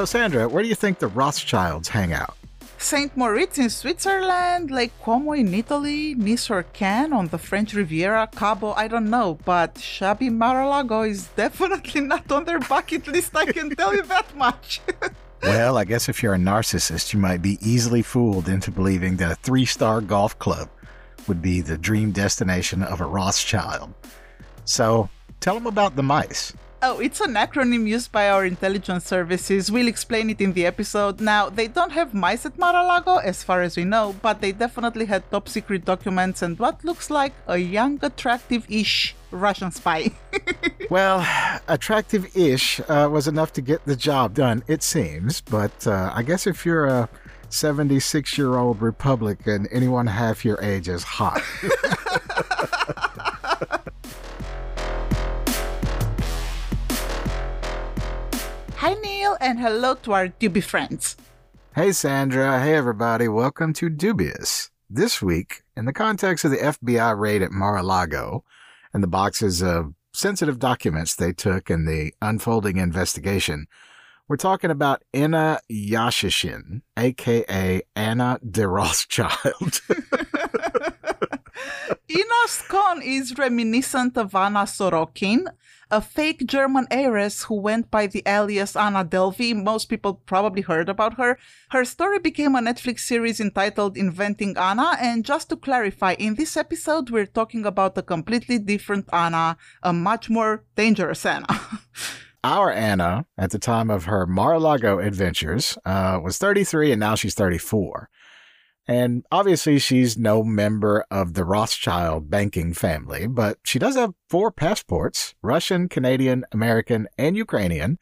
So, Sandra, where do you think the Rothschilds hang out? St. Moritz in Switzerland, Lake Como in Italy, Nice or Cannes on the French Riviera, Cabo, I don't know, but shabby Mar-a-Lago is definitely not on their bucket list, I can tell you that much. well, I guess if you're a narcissist, you might be easily fooled into believing that a three star golf club would be the dream destination of a Rothschild. So, tell them about the mice. Oh, it's an acronym used by our intelligence services. We'll explain it in the episode. Now, they don't have mice at Mar-a-Lago, as far as we know, but they definitely had top secret documents and what looks like a young, attractive ish Russian spy. well, attractive ish uh, was enough to get the job done, it seems, but uh, I guess if you're a 76 year old Republican, anyone half your age is hot. Hi, Neil, and hello to our Duby friends. Hey, Sandra. Hey, everybody. Welcome to Dubious. This week, in the context of the FBI raid at Mar a Lago and the boxes of sensitive documents they took in the unfolding investigation, we're talking about Inna Yashchyshyn, aka Anna de Rothschild. Con is reminiscent of Anna Sorokin, a fake German heiress who went by the alias Anna Delvey. Most people probably heard about her. Her story became a Netflix series entitled Inventing Anna. And just to clarify, in this episode, we're talking about a completely different Anna, a much more dangerous Anna. Our Anna, at the time of her Mar-a-Lago adventures, uh, was 33 and now she's 34. And obviously, she's no member of the Rothschild banking family, but she does have four passports Russian, Canadian, American, and Ukrainian,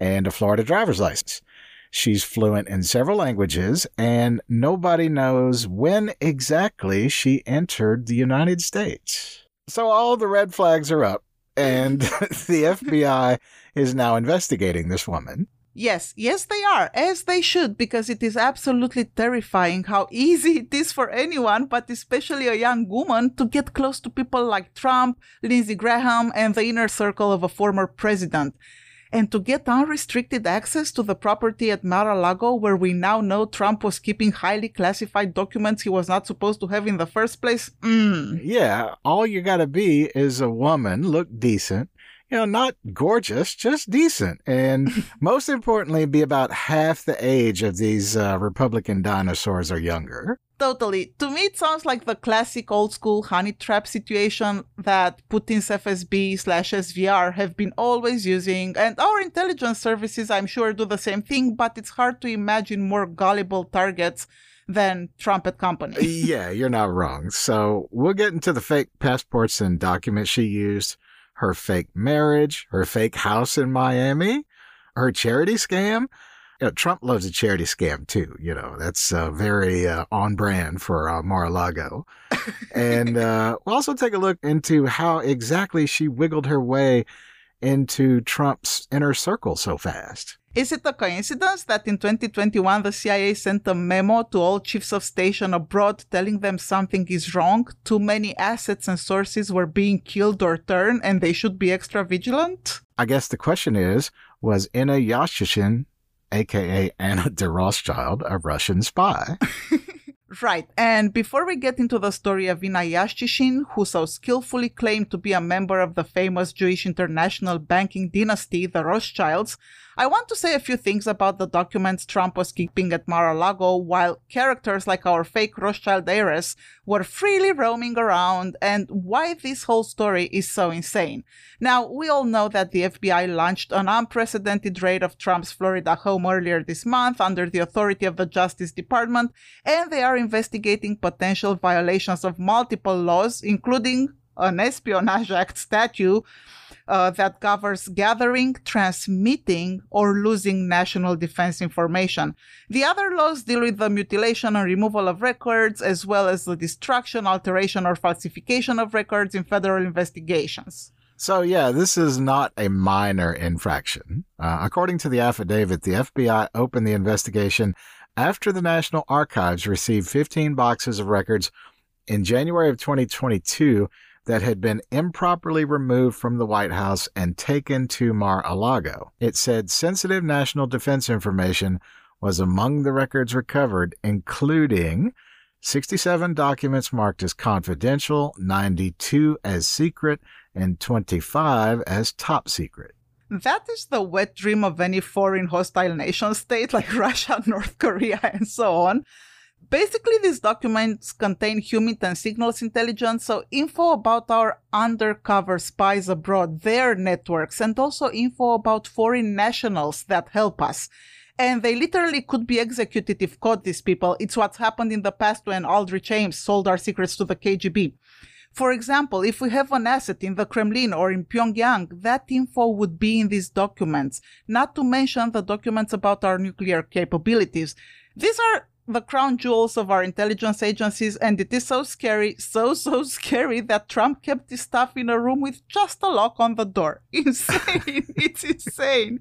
and a Florida driver's license. She's fluent in several languages, and nobody knows when exactly she entered the United States. So all the red flags are up, and the FBI is now investigating this woman. Yes, yes, they are, as they should, because it is absolutely terrifying how easy it is for anyone, but especially a young woman, to get close to people like Trump, Lindsey Graham, and the inner circle of a former president. And to get unrestricted access to the property at Mar a Lago, where we now know Trump was keeping highly classified documents he was not supposed to have in the first place. Mm. Yeah, all you gotta be is a woman, look decent, you know, not gorgeous, just decent. And most importantly, be about half the age of these uh, Republican dinosaurs or younger. Totally. To me, it sounds like the classic old school honey trap situation that Putin's FSB slash SVR have been always using. And our intelligence services, I'm sure, do the same thing, but it's hard to imagine more gullible targets than Trumpet Company. yeah, you're not wrong. So we'll get into the fake passports and documents she used her fake marriage, her fake house in Miami, her charity scam. You know, Trump loves a charity scam too. You know, that's uh, very uh, on brand for uh, Mar-a-Lago. and uh, we'll also take a look into how exactly she wiggled her way into Trump's inner circle so fast. Is it a coincidence that in 2021 the CIA sent a memo to all chiefs of station abroad telling them something is wrong? Too many assets and sources were being killed or turned and they should be extra vigilant? I guess the question is was Inna Yashchyshyn, aka Anna de Rothschild, a Russian spy? Right, and before we get into the story of Inna Yashchyshyn, who so skillfully claimed to be a member of the famous Jewish international banking dynasty, the Rothschilds, I want to say a few things about the documents Trump was keeping at Mar-a-Lago while characters like our fake Rothschild heiress were freely roaming around and why this whole story is so insane. Now, we all know that the FBI launched an unprecedented raid of Trump's Florida home earlier this month under the authority of the Justice Department, and they are investigating potential violations of multiple laws, including an Espionage Act statute uh, that covers gathering, transmitting, or losing national defense information. The other laws deal with the mutilation and removal of records, as well as the destruction, alteration, or falsification of records in federal investigations. So, yeah, this is not a minor infraction. Uh, according to the affidavit, the FBI opened the investigation after the National Archives received 15 boxes of records in January of 2022 that had been improperly removed from the White House and taken to Mar a Lago. It said sensitive national defense information was among the records recovered, including 67 documents marked as confidential, 92 as secret, and 25 as top secret. That is the wet dream of any foreign hostile nation state like Russia, North Korea, and so on. Basically, these documents contain human and signals intelligence, so info about our undercover spies abroad, their networks, and also info about foreign nationals that help us. And they literally could be executed if caught, these people. It's what happened in the past when Aldrich Ames sold our secrets to the KGB. For example, if we have an asset in the Kremlin or in Pyongyang, that info would be in these documents, not to mention the documents about our nuclear capabilities. These are the crown jewels of our intelligence agencies, and it is so scary, so, so scary that Trump kept his stuff in a room with just a lock on the door. Insane. it's insane.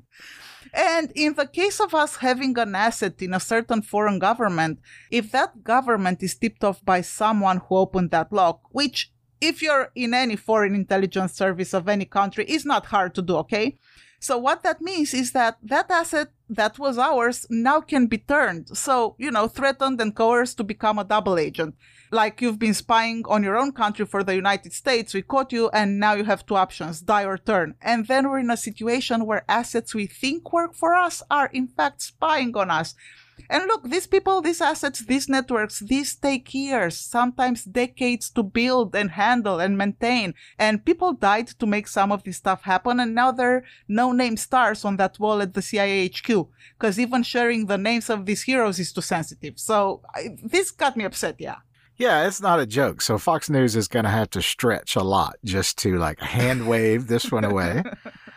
And in the case of us having an asset in a certain foreign government, if that government is tipped off by someone who opened that lock, which if you're in any foreign intelligence service of any country, is not hard to do, okay? So what that means is that that asset that was ours now can be turned. So, you know, threatened and coerced to become a double agent. Like you've been spying on your own country for the United States, we caught you, and now you have two options, die or turn. And then we're in a situation where assets we think work for us are in fact spying on us. And look, these people, these assets, these networks, these take years, sometimes decades to build and handle and maintain. And people died to make some of this stuff happen. And now they're no name stars on that wall at the CIA HQ. Cause even sharing the names of these heroes is too sensitive. So I, this got me upset. Yeah. Yeah, it's not a joke. So Fox News is going to have to stretch a lot just to like hand wave this one away.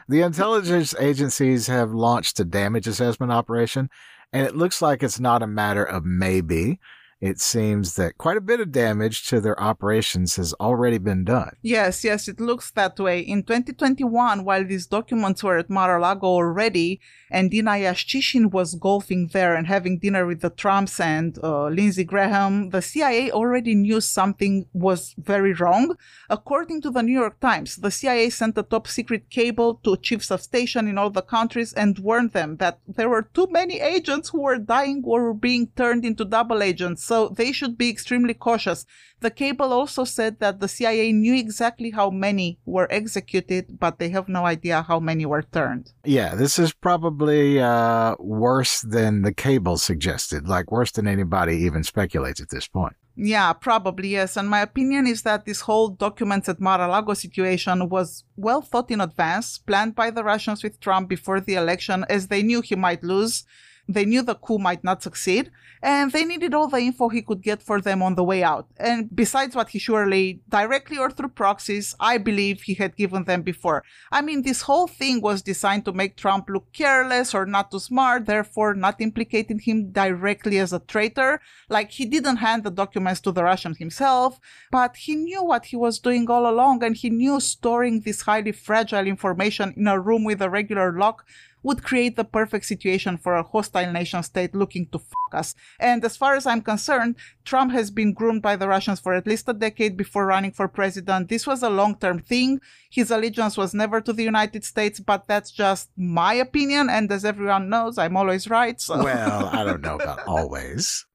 The intelligence agencies have launched a damage assessment operation and it looks like it's not a matter of maybe. It seems that quite a bit of damage to their operations has already been done. Yes, yes, it looks that way. In 2021, while these documents were at Mar-a-Lago already, and Inna Yashchyshyn was golfing there and having dinner with the Trumps and uh, Lindsey Graham, the CIA already knew something was very wrong. According to the New York Times, the CIA sent a top secret cable to chiefs of station in all the countries and warned them that there were too many agents who were dying or being turned into double agents, so they should be extremely cautious. The cable also said that the CIA knew exactly how many were executed, but they have no idea how many were turned. Yeah, this is probably uh, worse than the cable suggested, like worse than anybody even speculates at this point. Yeah, probably yes. And my opinion is that this whole documents at Mar-a-Lago situation was well thought in advance, planned by the Russians with Trump before the election, as they knew he might lose. They knew the coup might not succeed, and they needed all the info he could get for them on the way out. And besides what he surely, directly or through proxies, I believe he had given them before. I mean, this whole thing was designed to make Trump look careless or not too smart, therefore not implicating him directly as a traitor. Like, he didn't hand the documents to the Russians himself, but he knew what he was doing all along, and he knew storing this highly fragile information in a room with a regular lock would create the perfect situation for a hostile nation state looking to fuck us. And as far as I'm concerned, Trump has been groomed by the Russians for at least a decade before running for president. This was a long term thing. His allegiance was never to the United States, but that's just my opinion. And as everyone knows, I'm always right. So. Well, I don't know about always.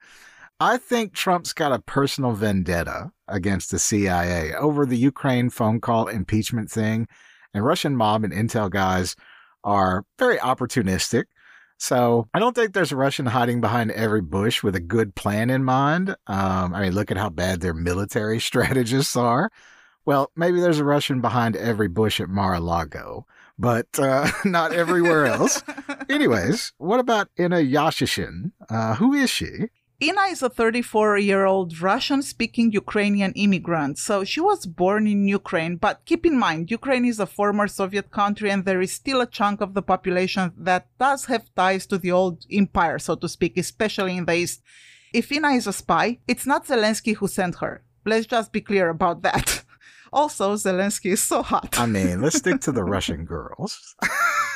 I think Trump's got a personal vendetta against the CIA over the Ukraine phone call impeachment thing. And Russian mob and intel guys are very opportunistic. So I don't think there's a Russian hiding behind every bush with a good plan in mind. Um, I mean, look at how bad their military strategists are. Well, maybe there's a Russian behind every bush at Mar-a-Lago, but uh, not everywhere else. Anyways, what about Inna Yashchyshyn? Uh, who is she? Inna is a 34 year old Russian speaking Ukrainian immigrant. So she was born in Ukraine, but keep in mind, Ukraine is a former Soviet country and there is still a chunk of the population that does have ties to the old empire, so to speak, especially in the East. If Inna is a spy, it's not Zelensky who sent her. Let's just be clear about that. Also, Zelensky is so hot. I mean, let's stick to the Russian girls.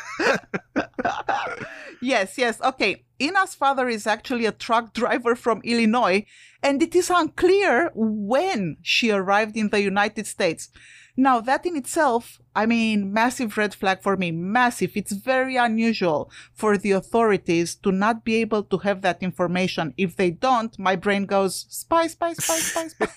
yes, yes. Okay. Inna's father is actually a truck driver from Illinois, and it is unclear when she arrived in the United States. Now, that in itself, I mean, massive red flag for me. Massive. It's very unusual for the authorities to not be able to have that information. If they don't, my brain goes spy, spy, spy, spy, spy.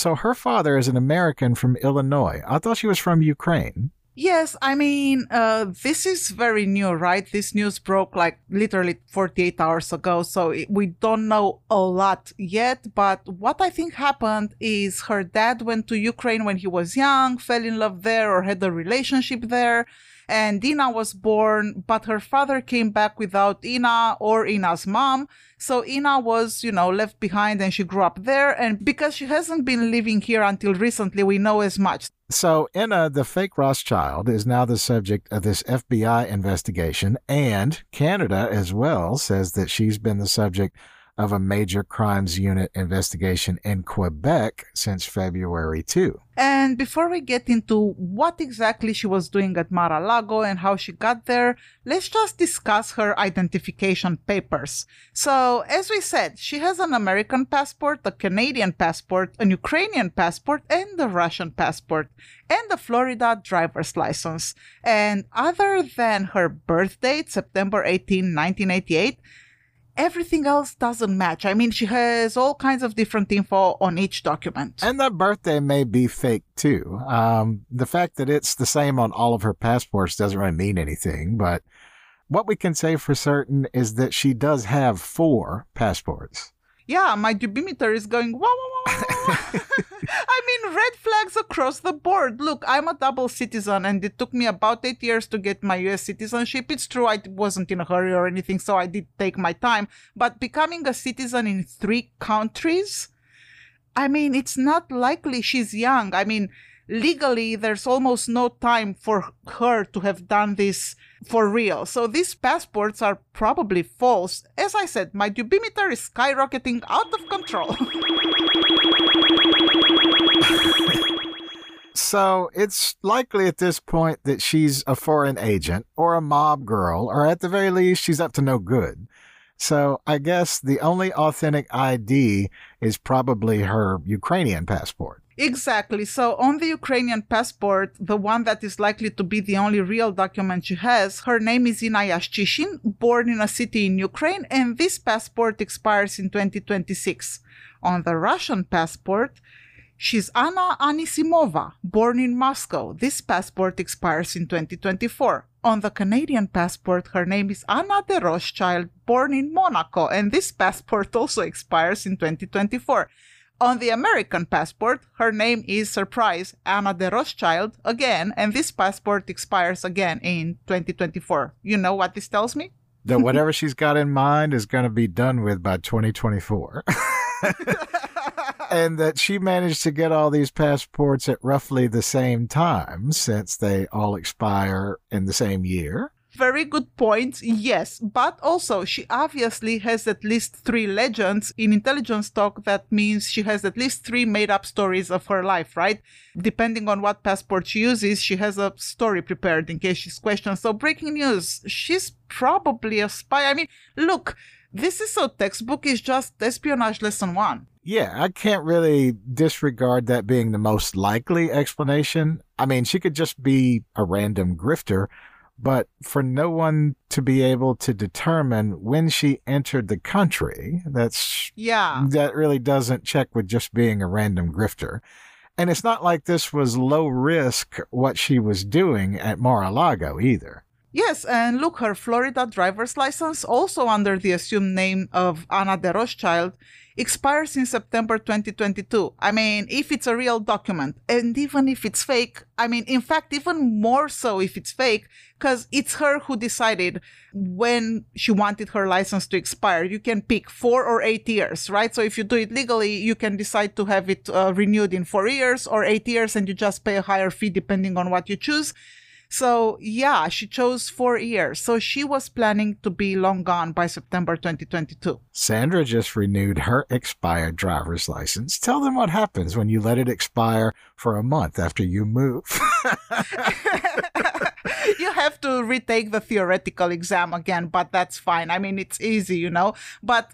So her father is an American from Illinois. I thought she was from Ukraine. Yes, I mean, uh, this is very new, right? This news broke like literally 48 hours ago, so we don't know a lot yet. But what I think happened is her dad went to Ukraine when he was young, fell in love there, or had a relationship there and Inna was born, but her father came back without Inna or Inna's mom. So Inna was, you know, left behind and she grew up there. And because she hasn't been living here until recently, we know as much. So Inna, the fake Rothschild, is now the subject of this FBI investigation. And Canada as well says that she's been the subject of a major crimes unit investigation in Quebec since February 2. And before we get into what exactly she was doing at Mar a Lago and how she got there, let's just discuss her identification papers. So, as we said, she has an American passport, a Canadian passport, an Ukrainian passport, and a Russian passport, and a Florida driver's license. And other than her birth date, September 18, 1988, everything else doesn't match. I mean, she has all kinds of different info on each document. And the birthday may be fake too. Um, the fact that it's the same on all of her passports doesn't really mean anything, but what we can say for certain is that she does have four passports yeah, my dubimeter is going wow, wow, wow. I mean, red flags across the board. Look, I'm a double citizen, and it took me about eight years to get my U.S. citizenship. It's true, I wasn't in a hurry or anything, so I did take my time. But becoming a citizen in three countries, I mean, it's not likely she's young. I mean, legally there's almost no time for her to have done this for real. So these passports are probably false. As I said, my dubimeter is skyrocketing out of control. so it's likely at this point that she's a foreign agent or a mob girl, or at the very least, she's up to no good. So I guess the only authentic ID is probably her Ukrainian passport. Exactly. So on the Ukrainian passport, the one that is likely to be the only real document she has, her name is Inna Yashchyshyn, born in a city in Ukraine, and this passport expires in 2026. On the Russian passport, she's Anna Anisimova, born in Moscow. This passport expires in 2024. On the Canadian passport, her name is Anna de Rothschild, born in Monaco, and this passport also expires in 2024. On the American passport, her name is Surprise Anna de Rothschild again, and this passport expires again in 2024. You know what this tells me? That whatever she's got in mind is going to be done with by 2024. and that she managed to get all these passports at roughly the same time since they all expire in the same year very good point, yes. But also, she obviously has at least three legends. In intelligence talk, that means she has at least three made up stories of her life, right? Depending on what passport she uses, she has a story prepared in case she's questioned. So, breaking news, she's probably a spy. I mean, look, this is so textbook, is just espionage lesson one. Yeah, I can't really disregard that being the most likely explanation. I mean, she could just be a random grifter but for no one to be able to determine when she entered the country, that's yeah, that really doesn't check with just being a random grifter. And it's not like this was low risk what she was doing at Mar-a-Lago either. Yes, and look, her Florida driver's license, also under the assumed name of Anna de Rothschild, expires in September 2022. I mean, if it's a real document, and even if it's fake, I mean, in fact, even more so if it's fake, because it's her who decided when she wanted her license to expire. You can pick four or eight years, right? So if you do it legally, you can decide to have it uh, renewed in four years or eight years, and you just pay a higher fee depending on what you choose. So yeah, she chose four years. So she was planning to be long gone by September 2022. Sandra just renewed her expired driver's license. Tell them what happens when you let it expire for a month after you move. you have to retake the theoretical exam again, but that's fine. I mean, it's easy, you know. But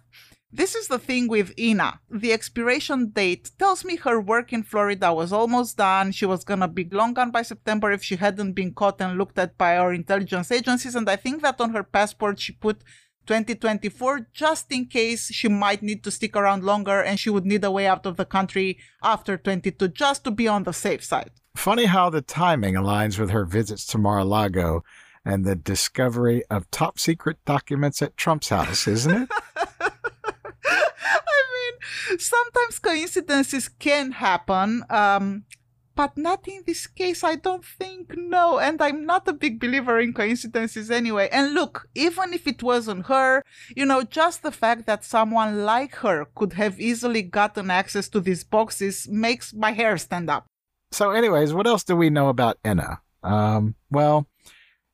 this is the thing with Inna. The expiration date tells me her work in Florida was almost done. She was gonna be long gone by September if she hadn't been caught and looked at by our intelligence agencies. And I think that on her passport she put 2024 just in case she might need to stick around longer and she would need a way out of the country after 22 just to be on the safe side. Funny how the timing aligns with her visits to Mar-a-Lago and the discovery of top secret documents at Trump's house, isn't it? I mean, sometimes coincidences can happen. Um, but not in this case, I don't think, no. And I'm not a big believer in coincidences anyway. And look, even if it wasn't her, you know, just the fact that someone like her could have easily gotten access to these boxes makes my hair stand up. So, anyways, what else do we know about Inna? Um, well,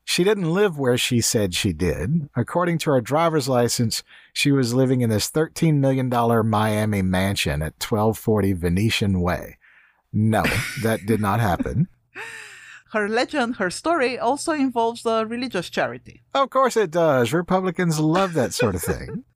she didn't live where she said she did. According to her driver's license, she was living in this $13 million Miami mansion at 1240 Venetian Way. No, that did not happen. her legend, her story also involves a religious charity. Of course it does. Republicans love that sort of thing.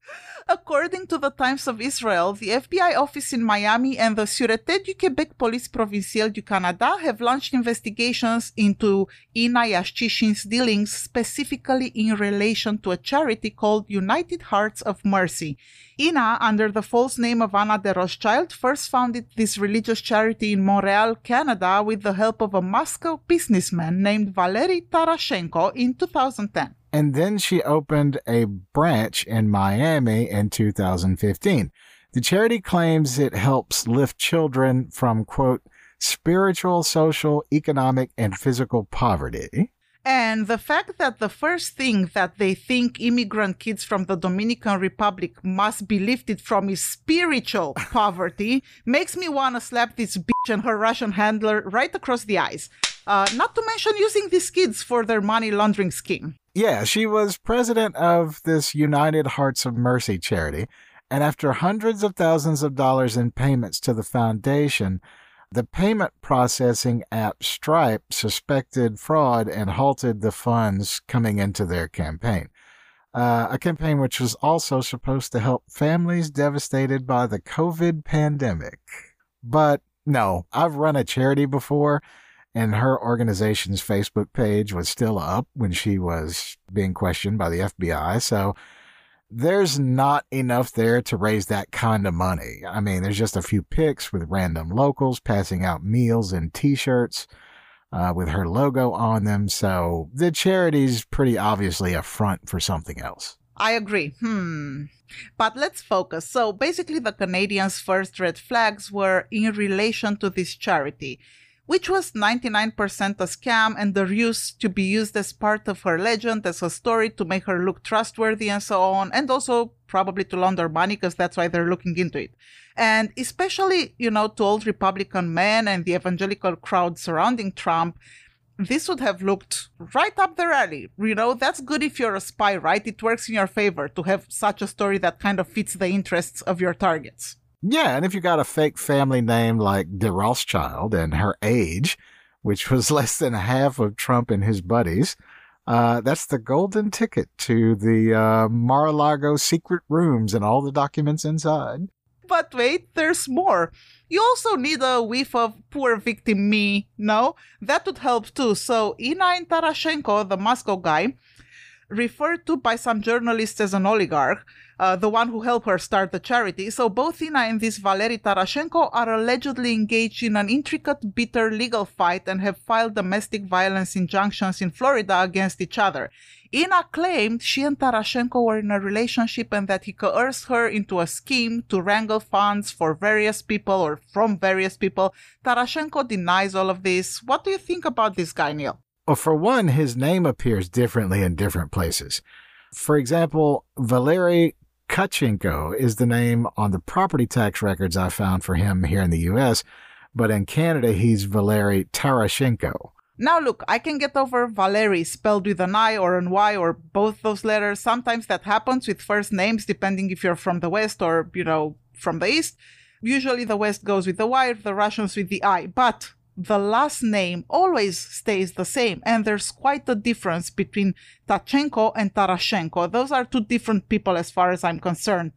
According to the Times of Israel, the FBI office in Miami and the Sûreté du Québec Police Provinciale du Canada have launched investigations into Inna Yashchyshyn's dealings specifically in relation to a charity called United Hearts of Mercy. Inna, under the false name of Anna de Rothschild, first founded this religious charity in Montreal, Canada, with the help of a Moscow businessman named Valery Tarashenko in 2010 and then she opened a branch in Miami in 2015. The charity claims it helps lift children from, quote, spiritual, social, economic, and physical poverty. And the fact that the first thing that they think immigrant kids from the Dominican Republic must be lifted from is spiritual poverty makes me want to slap this bitch and her Russian handler right across the eyes. Uh, not to mention using these kids for their money laundering scheme. Yeah, she was president of this United Hearts of Mercy charity. And after hundreds of thousands of dollars in payments to the foundation, the payment processing app Stripe suspected fraud and halted the funds coming into their campaign. Uh, a campaign which was also supposed to help families devastated by the COVID pandemic. But no, I've run a charity before and her organization's Facebook page was still up when she was being questioned by the FBI. So there's not enough there to raise that kind of money. I mean, there's just a few pics with random locals passing out meals and t-shirts uh, with her logo on them. So the charity's pretty obviously a front for something else. I agree. Hmm. But let's focus. So basically, the Canadians' first red flags were in relation to this charity which was 99% a scam and the ruse to be used as part of her legend as a story to make her look trustworthy and so on, and also probably to launder money because that's why they're looking into it. And especially, you know, to old Republican men and the evangelical crowd surrounding Trump, this would have looked right up their alley. You know, that's good if you're a spy, right? It works in your favor to have such a story that kind of fits the interests of your targets. Yeah, and if you got a fake family name like de Rothschild and her age, which was less than half of Trump and his buddies, uh, that's the golden ticket to the uh, Mar-a-Lago secret rooms and all the documents inside. But wait, there's more. You also need a whiff of poor victim me, no? That would help too. So Ina Tarashenko, the Moscow guy, referred to by some journalists as an oligarch, uh, the one who helped her start the charity. So both Inna and this Valery Tarashenko are allegedly engaged in an intricate, bitter legal fight and have filed domestic violence injunctions in Florida against each other. Inna claimed she and Tarashenko were in a relationship and that he coerced her into a scheme to wrangle funds for various people or from various people. Tarashenko denies all of this. What do you think about this guy, Neil? Well, for one, his name appears differently in different places. For example, Valery Kachenko is the name on the property tax records I found for him here in the US, but in Canada he's Valery Tarashenko. Now look, I can get over Valery spelled with an I or an Y or both those letters. Sometimes that happens with first names depending if you're from the West or, you know, from the East. Usually the West goes with the Y, the Russians with the I. But the last name always stays the same. And there's quite a difference between Tachenko and Tarashenko. Those are two different people as far as I'm concerned.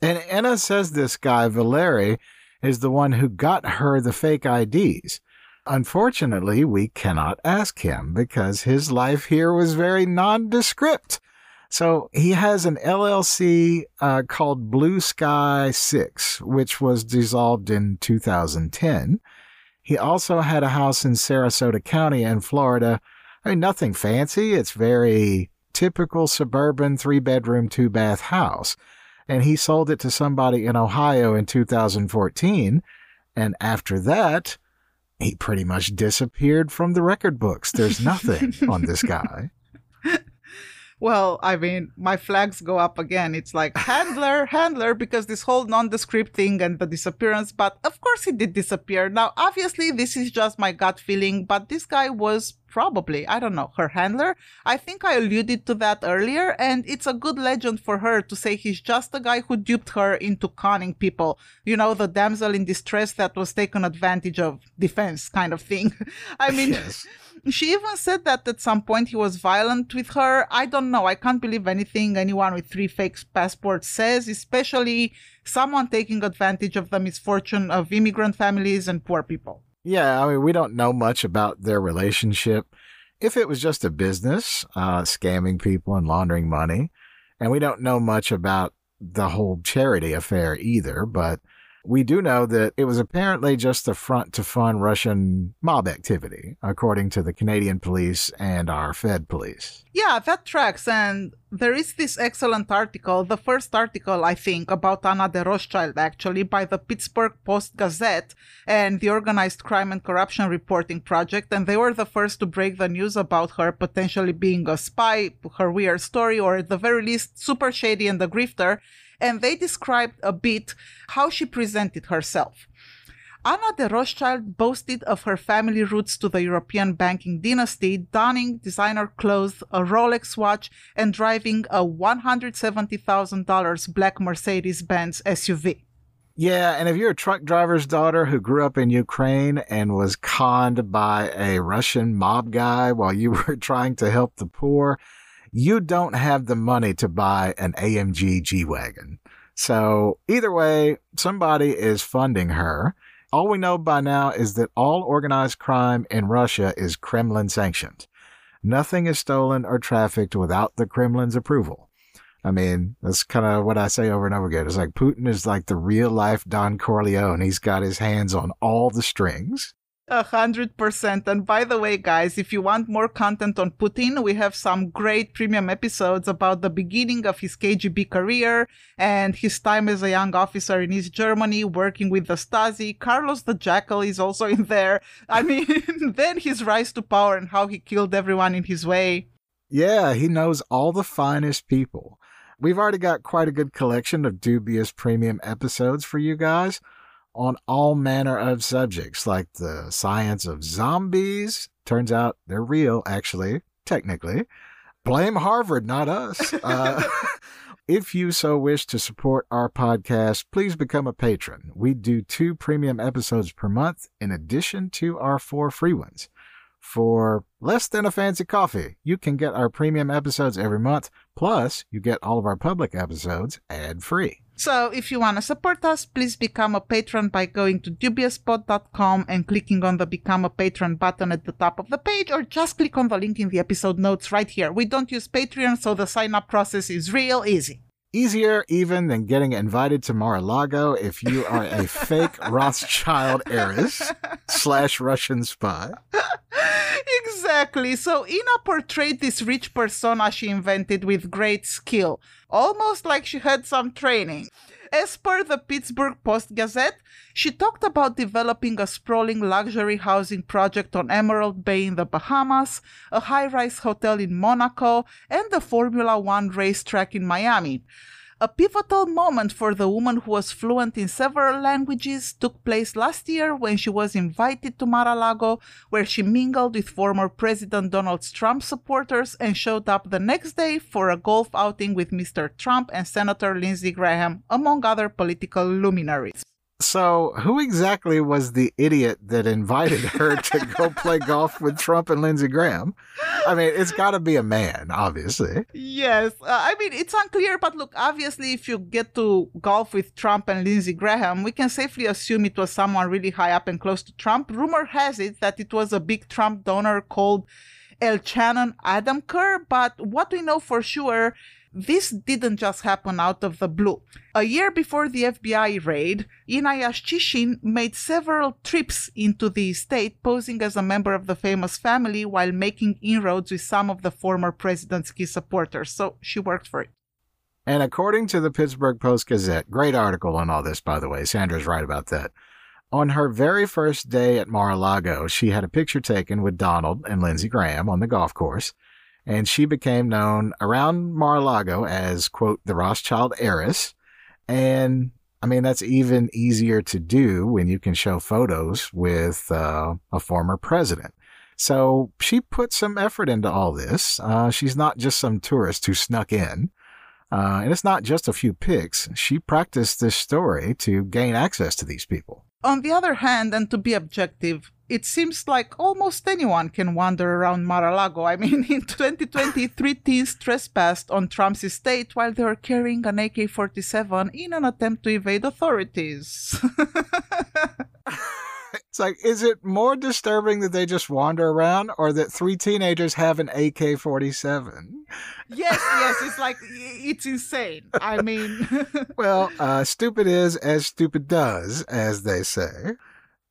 And Anna says this guy, Valeri, is the one who got her the fake IDs. Unfortunately, we cannot ask him because his life here was very nondescript. So he has an LLC uh, called Blue Sky 6, which was dissolved in 2010. He also had a house in Sarasota County in Florida. I mean, nothing fancy. It's very typical suburban three bedroom, two bath house. And he sold it to somebody in Ohio in 2014. And after that, he pretty much disappeared from the record books. There's nothing on this guy. Well, I mean, my flags go up again. It's like handler, handler, because this whole nondescript thing and the disappearance. But of course, he did disappear. Now, obviously, this is just my gut feeling, but this guy was probably, I don't know, her handler. I think I alluded to that earlier, and it's a good legend for her to say he's just the guy who duped her into conning people. You know, the damsel in distress that was taken advantage of defense kind of thing. I mean, yes. She even said that at some point he was violent with her. I don't know. I can't believe anything anyone with three fake passports says, especially someone taking advantage of the misfortune of immigrant families and poor people. Yeah, I mean, we don't know much about their relationship. If it was just a business, uh, scamming people and laundering money, and we don't know much about the whole charity affair either, but we do know that it was apparently just a front to fund Russian mob activity, according to the Canadian police and our Fed police. Yeah, that tracks. And there is this excellent article, the first article, I think, about Anna de Rothschild, actually, by the Pittsburgh Post Gazette and the Organized Crime and Corruption Reporting Project. And they were the first to break the news about her potentially being a spy, her weird story, or at the very least, super shady and a grifter and they described a bit how she presented herself. Anna de Rothschild boasted of her family roots to the European banking dynasty, donning designer clothes, a Rolex watch, and driving a $170,000 black Mercedes Benz SUV. Yeah, and if you're a truck driver's daughter who grew up in Ukraine and was conned by a Russian mob guy while you were trying to help the poor, you don't have the money to buy an AMG G Wagon. So either way, somebody is funding her. All we know by now is that all organized crime in Russia is Kremlin sanctioned. Nothing is stolen or trafficked without the Kremlin's approval. I mean, that's kind of what I say over and over again. It's like Putin is like the real life Don Corleone. He's got his hands on all the strings. A hundred percent. And by the way, guys, if you want more content on Putin, we have some great premium episodes about the beginning of his KGB career and his time as a young officer in East Germany working with the Stasi. Carlos the Jackal is also in there. I mean, then his rise to power and how he killed everyone in his way. Yeah, he knows all the finest people. We've already got quite a good collection of dubious premium episodes for you guys on all manner of subjects like the science of zombies. Turns out they're real, actually, technically. Blame Harvard, not us. Uh, if you so wish to support our podcast, please become a patron. We do two premium episodes per month in addition to our four free ones. For less than a fancy coffee, you can get our premium episodes every month, plus, you get all of our public episodes ad free. So if you want to support us, please become a patron by going to dubiouspod.com and clicking on the become a patron button at the top of the page or just click on the link in the episode notes right here. We don't use Patreon, so the sign up process is real easy. Easier even than getting invited to Mar-a-Lago if you are a fake Rothschild heiress slash Russian spy. exactly. So Inna portrayed this rich persona she invented with great skill, almost like she had some training. As per the Pittsburgh Post Gazette, she talked about developing a sprawling luxury housing project on Emerald Bay in the Bahamas, a high rise hotel in Monaco, and the Formula One racetrack in Miami. A pivotal moment for the woman who was fluent in several languages took place last year when she was invited to Mar-a-Lago, where she mingled with former President Donald Trump supporters and showed up the next day for a golf outing with Mr. Trump and Senator Lindsey Graham, among other political luminaries. So, who exactly was the idiot that invited her to go play golf with Trump and Lindsey Graham? I mean, it's got to be a man, obviously. Yes. Uh, I mean, it's unclear, but look, obviously, if you get to golf with Trump and Lindsey Graham, we can safely assume it was someone really high up and close to Trump. Rumor has it that it was a big Trump donor called El Shannon Adam Kerr, but what we know for sure this didn't just happen out of the blue. A year before the FBI raid, Inna Chishin made several trips into the estate, posing as a member of the famous family while making inroads with some of the former president's key supporters. So she worked for it. And according to the Pittsburgh Post Gazette, great article on all this, by the way, Sandra's right about that. On her very first day at Mar a Lago, she had a picture taken with Donald and Lindsey Graham on the golf course and she became known around Mar-a-Lago as, quote, the Rothschild heiress. And I mean, that's even easier to do when you can show photos with uh, a former president. So she put some effort into all this. Uh, she's not just some tourist who snuck in. Uh, and it's not just a few pics. She practiced this story to gain access to these people. On the other hand, and to be objective, it seems like almost anyone can wander around Mar-a-Lago. I mean, in 2020, three teens trespassed on Trump's estate while they were carrying an AK-47 in an attempt to evade authorities. it's like, is it more disturbing that they just wander around or that three teenagers have an AK 47? Yes, yes. It's like, it's insane. I mean, well, uh, stupid is as stupid does, as they say.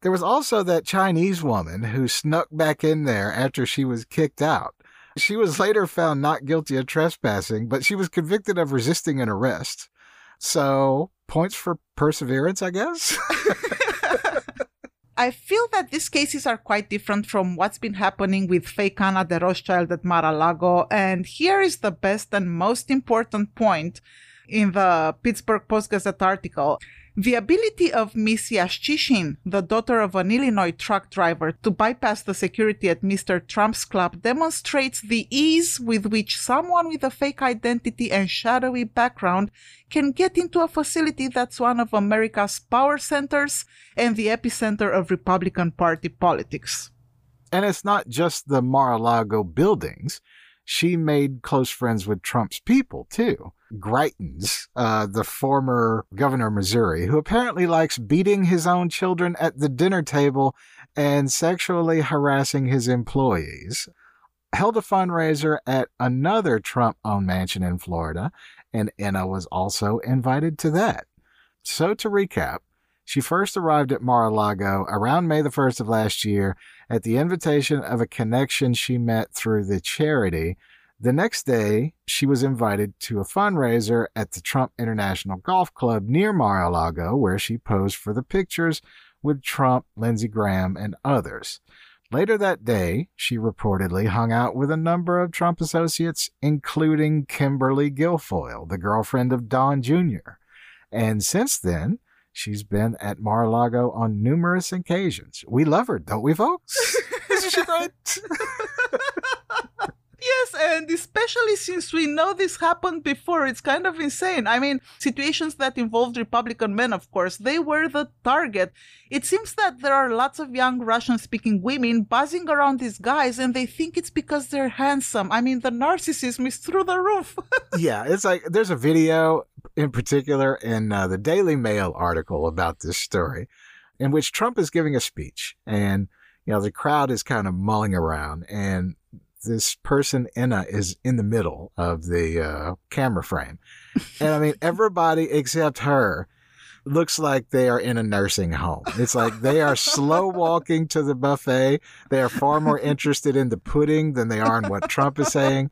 There was also that Chinese woman who snuck back in there after she was kicked out. She was later found not guilty of trespassing, but she was convicted of resisting an arrest. So, points for perseverance, I guess? I feel that these cases are quite different from what's been happening with fake Anna de Rothschild at Mar-a-Lago, and here is the best and most important point in the Pittsburgh Post-Gazette article. The ability of Miss Yashchyshyn, the daughter of an Illinois truck driver, to bypass the security at Mr. Trump's club demonstrates the ease with which someone with a fake identity and shadowy background can get into a facility that's one of America's power centers and the epicenter of Republican Party politics. And it's not just the Mar-a-Lago buildings. She made close friends with Trump's people, too. Greitens, uh, the former governor of Missouri, who apparently likes beating his own children at the dinner table and sexually harassing his employees, held a fundraiser at another Trump owned mansion in Florida, and Inna was also invited to that. So, to recap, she first arrived at Mar a Lago around May the 1st of last year at the invitation of a connection she met through the charity the next day, she was invited to a fundraiser at the Trump International Golf Club near Mar a Lago, where she posed for the pictures with Trump, Lindsey Graham, and others. Later that day, she reportedly hung out with a number of Trump associates, including Kimberly Guilfoyle, the girlfriend of Don Jr. And since then, she's been at Mar a Lago on numerous occasions. We love her, don't we, folks? Isn't she great? And especially since we know this happened before, it's kind of insane. I mean, situations that involved Republican men, of course, they were the target. It seems that there are lots of young Russian speaking women buzzing around these guys and they think it's because they're handsome. I mean, the narcissism is through the roof. yeah, it's like there's a video in particular in uh, the Daily Mail article about this story in which Trump is giving a speech and you know the crowd is kind of mulling around and this person Inna is in the middle of the uh, camera frame, and I mean everybody except her looks like they are in a nursing home. It's like they are slow walking to the buffet. They are far more interested in the pudding than they are in what Trump is saying.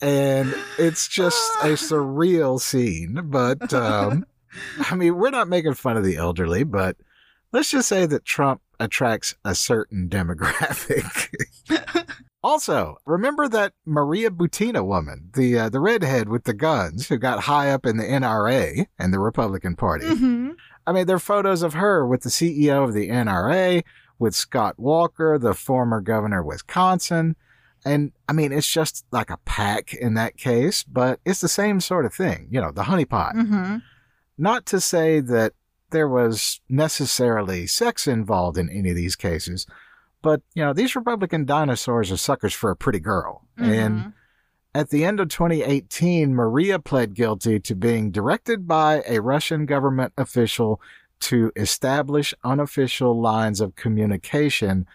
And it's just a surreal scene. But, um, I mean, we're not making fun of the elderly, but let's just say that Trump attracts a certain demographic. Also, remember that Maria Butina woman, the uh, the redhead with the guns, who got high up in the NRA and the Republican Party. Mm-hmm. I mean, there are photos of her with the CEO of the NRA, with Scott Walker, the former governor of Wisconsin. And I mean, it's just like a pack in that case, but it's the same sort of thing, you know, the honeypot. Mm-hmm. Not to say that there was necessarily sex involved in any of these cases, but you know, these Republican dinosaurs are suckers for a pretty girl. Mm-hmm. And at the end of 2018, Maria pled guilty to being directed by a Russian government official to establish unofficial lines of communication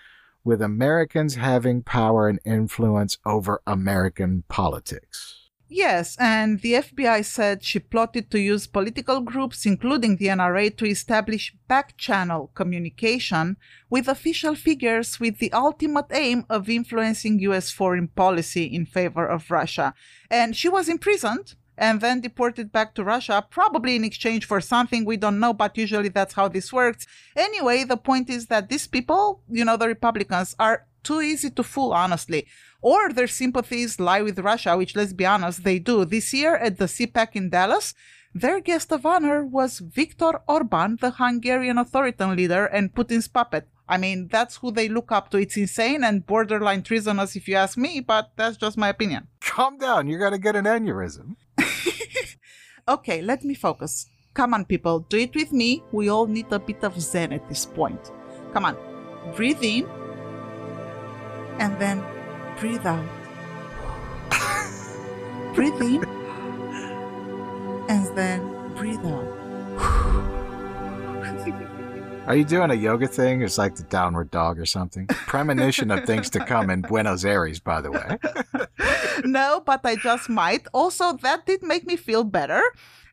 with Americans having power and influence over American politics. Yes, and the FBI said she plotted to use political groups, including the NRA, to establish back channel communication with official figures with the ultimate aim of influencing US foreign policy in favor of Russia. And she was imprisoned and then deported back to Russia, probably in exchange for something we don't know, but usually that's how this works. Anyway, the point is that these people, you know, the Republicans, are too easy to fool, honestly. Or their sympathies lie with Russia, which, let's be honest, they do. This year at the CPAC in Dallas, their guest of honor was Viktor Orban, the Hungarian authoritarian leader and Putin's puppet. I mean, that's who they look up to. It's insane and borderline treasonous, if you ask me, but that's just my opinion. Calm down, you're to get an aneurysm. Okay, let me focus. Come on, people, do it with me. We all need a bit of zen at this point. Come on, breathe in and then breathe out. breathe in and then breathe out. Are you doing a yoga thing? It's like the downward dog or something. Premonition of things to come in Buenos Aires, by the way. no, but I just might. Also, that did make me feel better.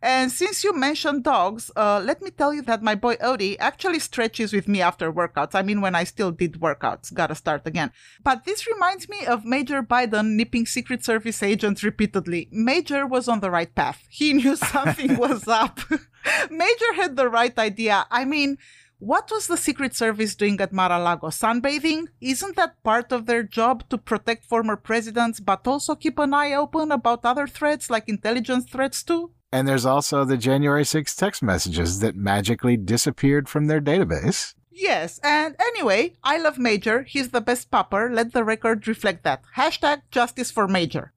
And since you mentioned dogs, uh, let me tell you that my boy Odie actually stretches with me after workouts. I mean, when I still did workouts, gotta start again. But this reminds me of Major Biden nipping Secret Service agents repeatedly. Major was on the right path. He knew something was up. Major had the right idea. I mean, what was the Secret Service doing at Mar-a-Lago? Sunbathing? Isn't that part of their job to protect former presidents, but also keep an eye open about other threats like intelligence threats too? And there's also the January 6 text messages that magically disappeared from their database. Yes, and anyway, I love Major. He's the best popper. Let the record reflect that. Hashtag justice for Major.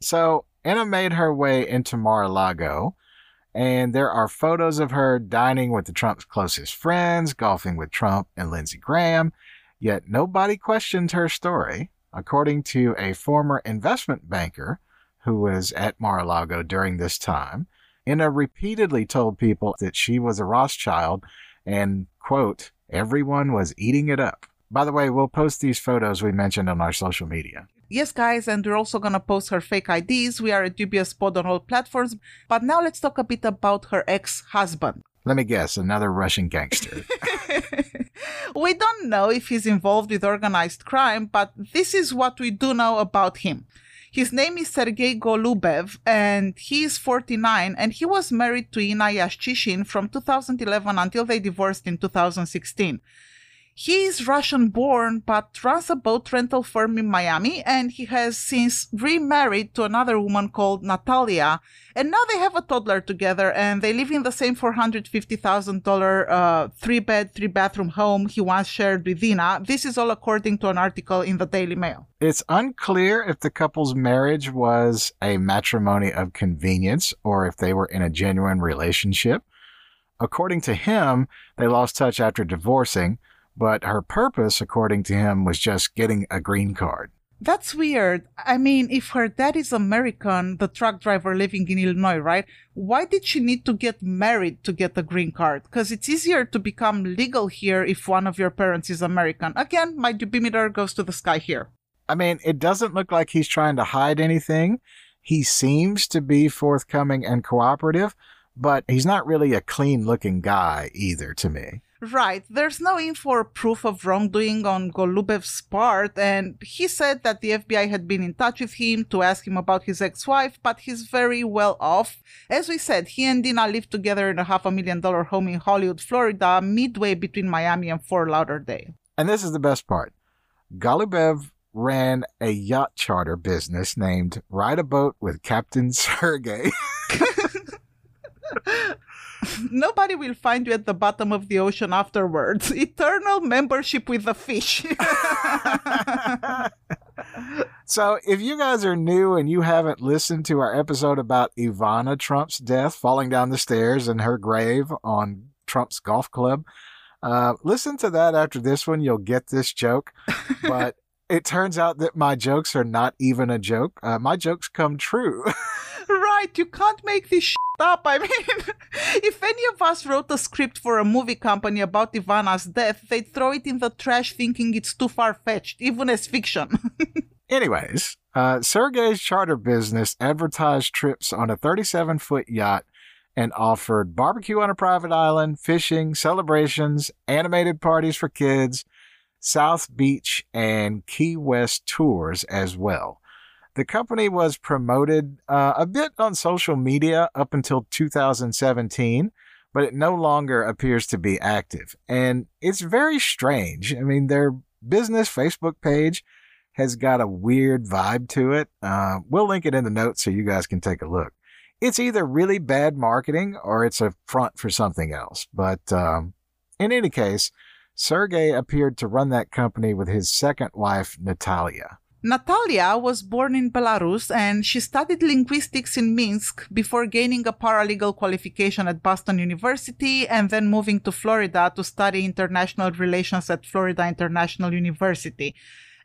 So Anna made her way into Mar-a-Lago, and there are photos of her dining with the Trump's closest friends, golfing with Trump and Lindsey Graham, yet nobody questioned her story. According to a former investment banker who was at Mar-a-Lago during this time, Anna repeatedly told people that she was a Rothschild and, quote, everyone was eating it up. By the way, we'll post these photos we mentioned on our social media. Yes, guys, and we're also gonna post her fake IDs. We are a dubious pod on all platforms. But now let's talk a bit about her ex-husband. Let me guess, another Russian gangster. we don't know if he's involved with organized crime, but this is what we do know about him. His name is Sergei Golubev, and he is 49, and he was married to Inna Yashchyshyn from 2011 until they divorced in 2016. He is Russian born, but runs a boat rental firm in Miami, and he has since remarried to another woman called Natalia. And now they have a toddler together, and they live in the same $450,000 uh, three bed, three bathroom home he once shared with Dina. This is all according to an article in the Daily Mail. It's unclear if the couple's marriage was a matrimony of convenience or if they were in a genuine relationship. According to him, they lost touch after divorcing but her purpose, according to him, was just getting a green card. That's weird. I mean, if her dad is American, the truck driver living in Illinois, right? Why did she need to get married to get a green card? Because it's easier to become legal here if one of your parents is American. Again, my dubimeter goes to the sky here. I mean, it doesn't look like he's trying to hide anything. He seems to be forthcoming and cooperative, but he's not really a clean looking guy either to me. Right. There's no info or proof of wrongdoing on Golubev's part, and he said that the FBI had been in touch with him to ask him about his ex-wife, but he's very well off. As we said, he and Dina live together in a half a million dollar home in Hollywood, Florida, midway between Miami and Fort Lauderdale. And this is the best part. Golubev ran a yacht charter business named Ride a Boat with Captain Sergey. Nobody will find you at the bottom of the ocean afterwards. Eternal membership with the fish. so, if you guys are new and you haven't listened to our episode about Ivana Trump's death falling down the stairs in her grave on Trump's golf club. Uh, listen to that after this one. You'll get this joke. But it turns out that my jokes are not even a joke. Uh, my jokes come true. Right. You can't make this up. I mean, if any of us wrote a script for a movie company about Ivana's death, they'd throw it in the trash thinking it's too far fetched, even as fiction. Anyways, uh, Sergey's charter business advertised trips on a 37 foot yacht and offered barbecue on a private island, fishing, celebrations, animated parties for kids, South Beach, and Key West tours as well. The company was promoted uh, a bit on social media up until 2017, but it no longer appears to be active. And it's very strange. I mean, their business Facebook page has got a weird vibe to it. Uh, we'll link it in the notes so you guys can take a look. It's either really bad marketing or it's a front for something else. But um, in any case, Sergey appeared to run that company with his second wife, Natalia. Natalia was born in Belarus and she studied linguistics in Minsk before gaining a paralegal qualification at Boston University and then moving to Florida to study international relations at Florida International University.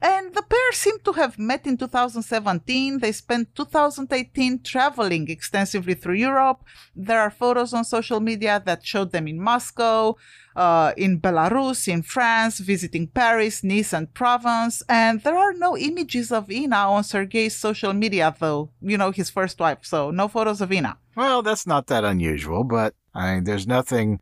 And the pair seem to have met in 2017. They spent 2018 traveling extensively through Europe. There are photos on social media that showed them in Moscow, uh, in Belarus, in France, visiting Paris, Nice, and Provence. And there are no images of Inna on Sergei's social media, though, you know, his first wife. So no photos of Inna. Well, that's not that unusual, but I mean, there's nothing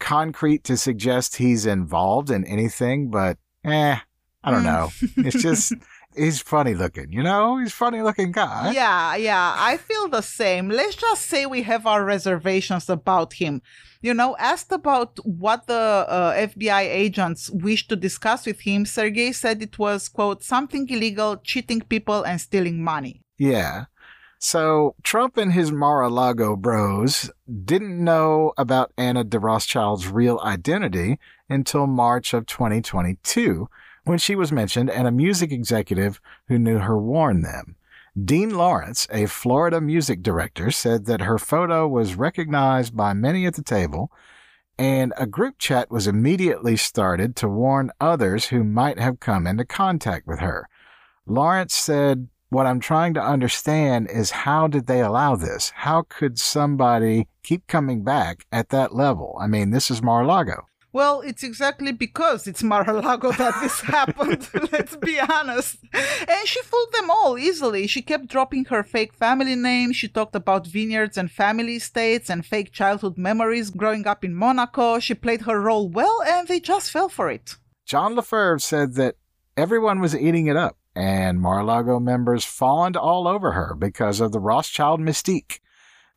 concrete to suggest he's involved in anything, but eh, I don't know. it's just he's funny looking, you know? He's funny looking guy. Yeah, yeah. I feel the same. Let's just say we have our reservations about him. You know, asked about what the uh, FBI agents wish to discuss with him, Sergei said it was, quote, something illegal, cheating people and stealing money. Yeah. So Trump and his Mar-a-Lago bros didn't know about Anna de Rothschild's real identity until March of 2022 when she was mentioned, and a music executive who knew her warned them. Dean Lawrence, a Florida music director, said that her photo was recognized by many at the table, and a group chat was immediately started to warn others who might have come into contact with her. Lawrence said, What I'm trying to understand is how did they allow this? How could somebody keep coming back at that level? I mean, this is Mar-a-Lago. Well, it's exactly because it's Mar-a-Lago that this happened. Let's be honest. And she fooled them all easily. She kept dropping her fake family name. She talked about vineyards and family estates and fake childhood memories growing up in Monaco. She played her role well, and they just fell for it. John Lefebvre said that everyone was eating it up, and Mar-a-Lago members fawned all over her because of the Rothschild mystique.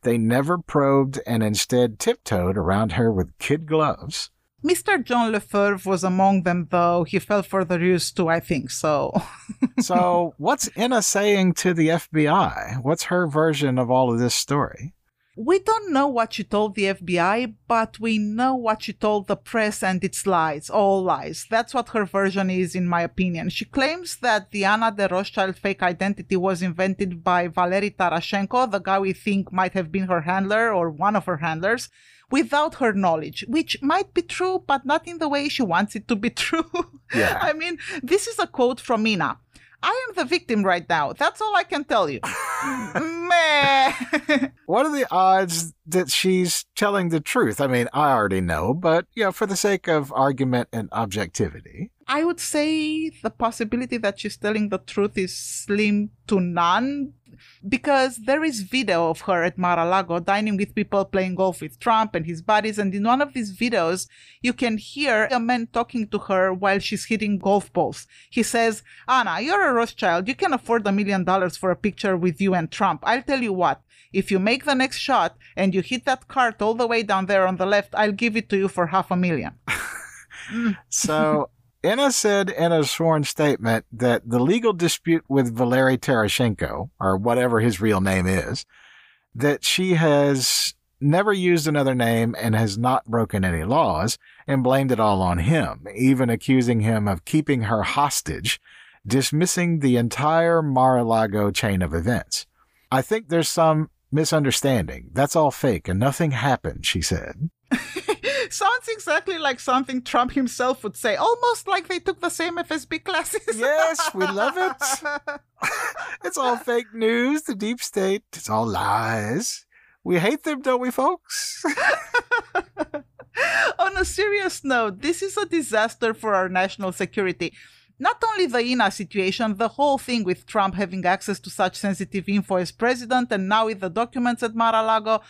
They never probed and instead tiptoed around her with kid gloves. Mr. John Lefebvre was among them, though. He fell for the ruse too, I think, so. so, what's Inna saying to the FBI? What's her version of all of this story? We don't know what she told the FBI, but we know what she told the press and it's lies, all lies. That's what her version is, in my opinion. She claims that the Anna de Rothschild fake identity was invented by Valery Tarashenko, the guy we think might have been her handler or one of her handlers, without her knowledge, which might be true, but not in the way she wants it to be true. Yeah. I mean, this is a quote from Inna. I am the victim right now. That's all I can tell you. Meh. what are the odds that she's telling the truth? I mean, I already know, but you know, for the sake of argument and objectivity. I would say the possibility that she's telling the truth is slim to none because there is video of her at Mar-a-Lago dining with people playing golf with Trump and his buddies. And in one of these videos, you can hear a man talking to her while she's hitting golf balls. He says, Anna, you're a Rothschild. You can afford a million dollars for a picture with you and Trump. I'll tell you what. If you make the next shot and you hit that cart all the way down there on the left, I'll give it to you for half a million. so Inna said in a sworn statement that the legal dispute with Valery Tarashenko, or whatever his real name is, that she has never used another name and has not broken any laws and blamed it all on him, even accusing him of keeping her hostage, dismissing the entire Mar-a-Lago chain of events. I think there's some misunderstanding. That's all fake and nothing happened, she said. sounds exactly like something Trump himself would say, almost like they took the same FSB classes. Yes, we love it. it's all fake news, the deep state, it's all lies. We hate them, don't we, folks? On a serious note, this is a disaster for our national security. Not only the Inna situation, the whole thing with Trump having access to such sensitive info as president, and now with the documents at Mar a Lago.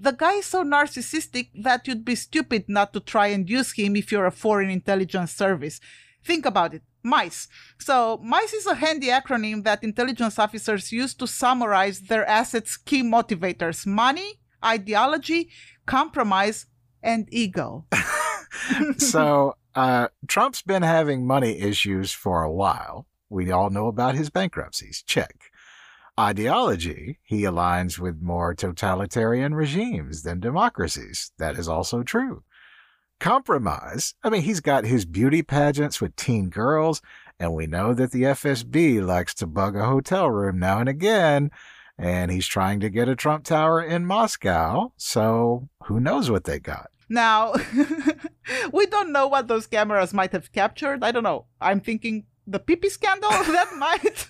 The guy is so narcissistic that you'd be stupid not to try and use him if you're a foreign intelligence service. Think about it. MICE. So, MICE is a handy acronym that intelligence officers use to summarize their assets' key motivators money, ideology, compromise, and ego. so, uh, Trump's been having money issues for a while. We all know about his bankruptcies. Check. Ideology, he aligns with more totalitarian regimes than democracies. That is also true. Compromise, I mean, he's got his beauty pageants with teen girls, and we know that the FSB likes to bug a hotel room now and again, and he's trying to get a Trump Tower in Moscow, so who knows what they got. Now, we don't know what those cameras might have captured. I don't know. I'm thinking the pee scandal that might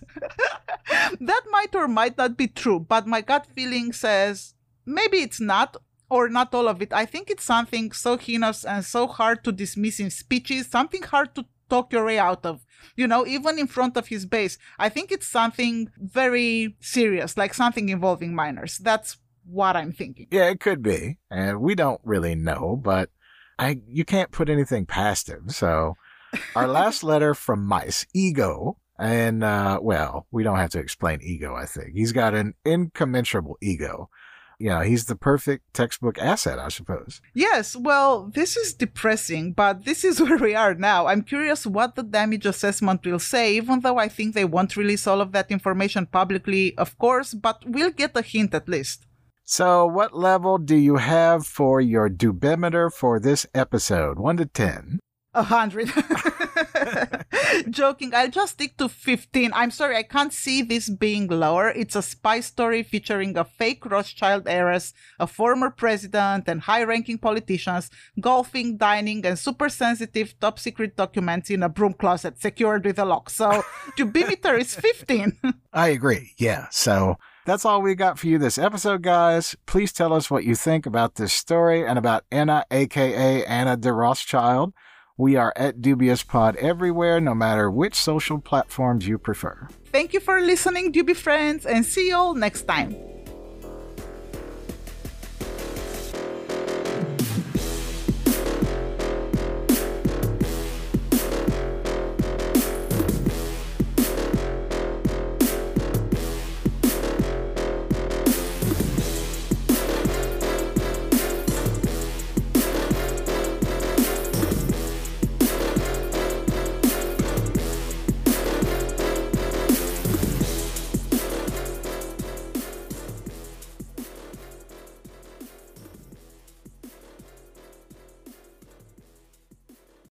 that might or might not be true but my gut feeling says maybe it's not or not all of it. I think it's something so heinous and so hard to dismiss in speeches something hard to talk your way out of you know even in front of his base. I think it's something very serious like something involving minors. That's what i'm thinking. Yeah it could be and we don't really know but i you can't put anything past him so our last letter from Mice, Ego. And, uh, well, we don't have to explain ego, I think. He's got an incommensurable ego. You know, he's the perfect textbook asset, I suppose. Yes, well, this is depressing, but this is where we are now. I'm curious what the damage assessment will say, even though I think they won't release all of that information publicly, of course, but we'll get a hint at least. So, what level do you have for your dubimeter for this episode? 1 to 10. A hundred. Joking. I'll just stick to 15. I'm sorry, I can't see this being lower. It's a spy story featuring a fake Rothschild heiress, a former president, and high ranking politicians golfing, dining, and super sensitive top secret documents in a broom closet secured with a lock. So, Dubimeter is 15. I agree. Yeah. So, that's all we got for you this episode, guys. Please tell us what you think about this story and about Anna, aka Anna de Rothschild. We are at Dubious Pod everywhere, no matter which social platforms you prefer. Thank you for listening, Duby friends, and see you all next time.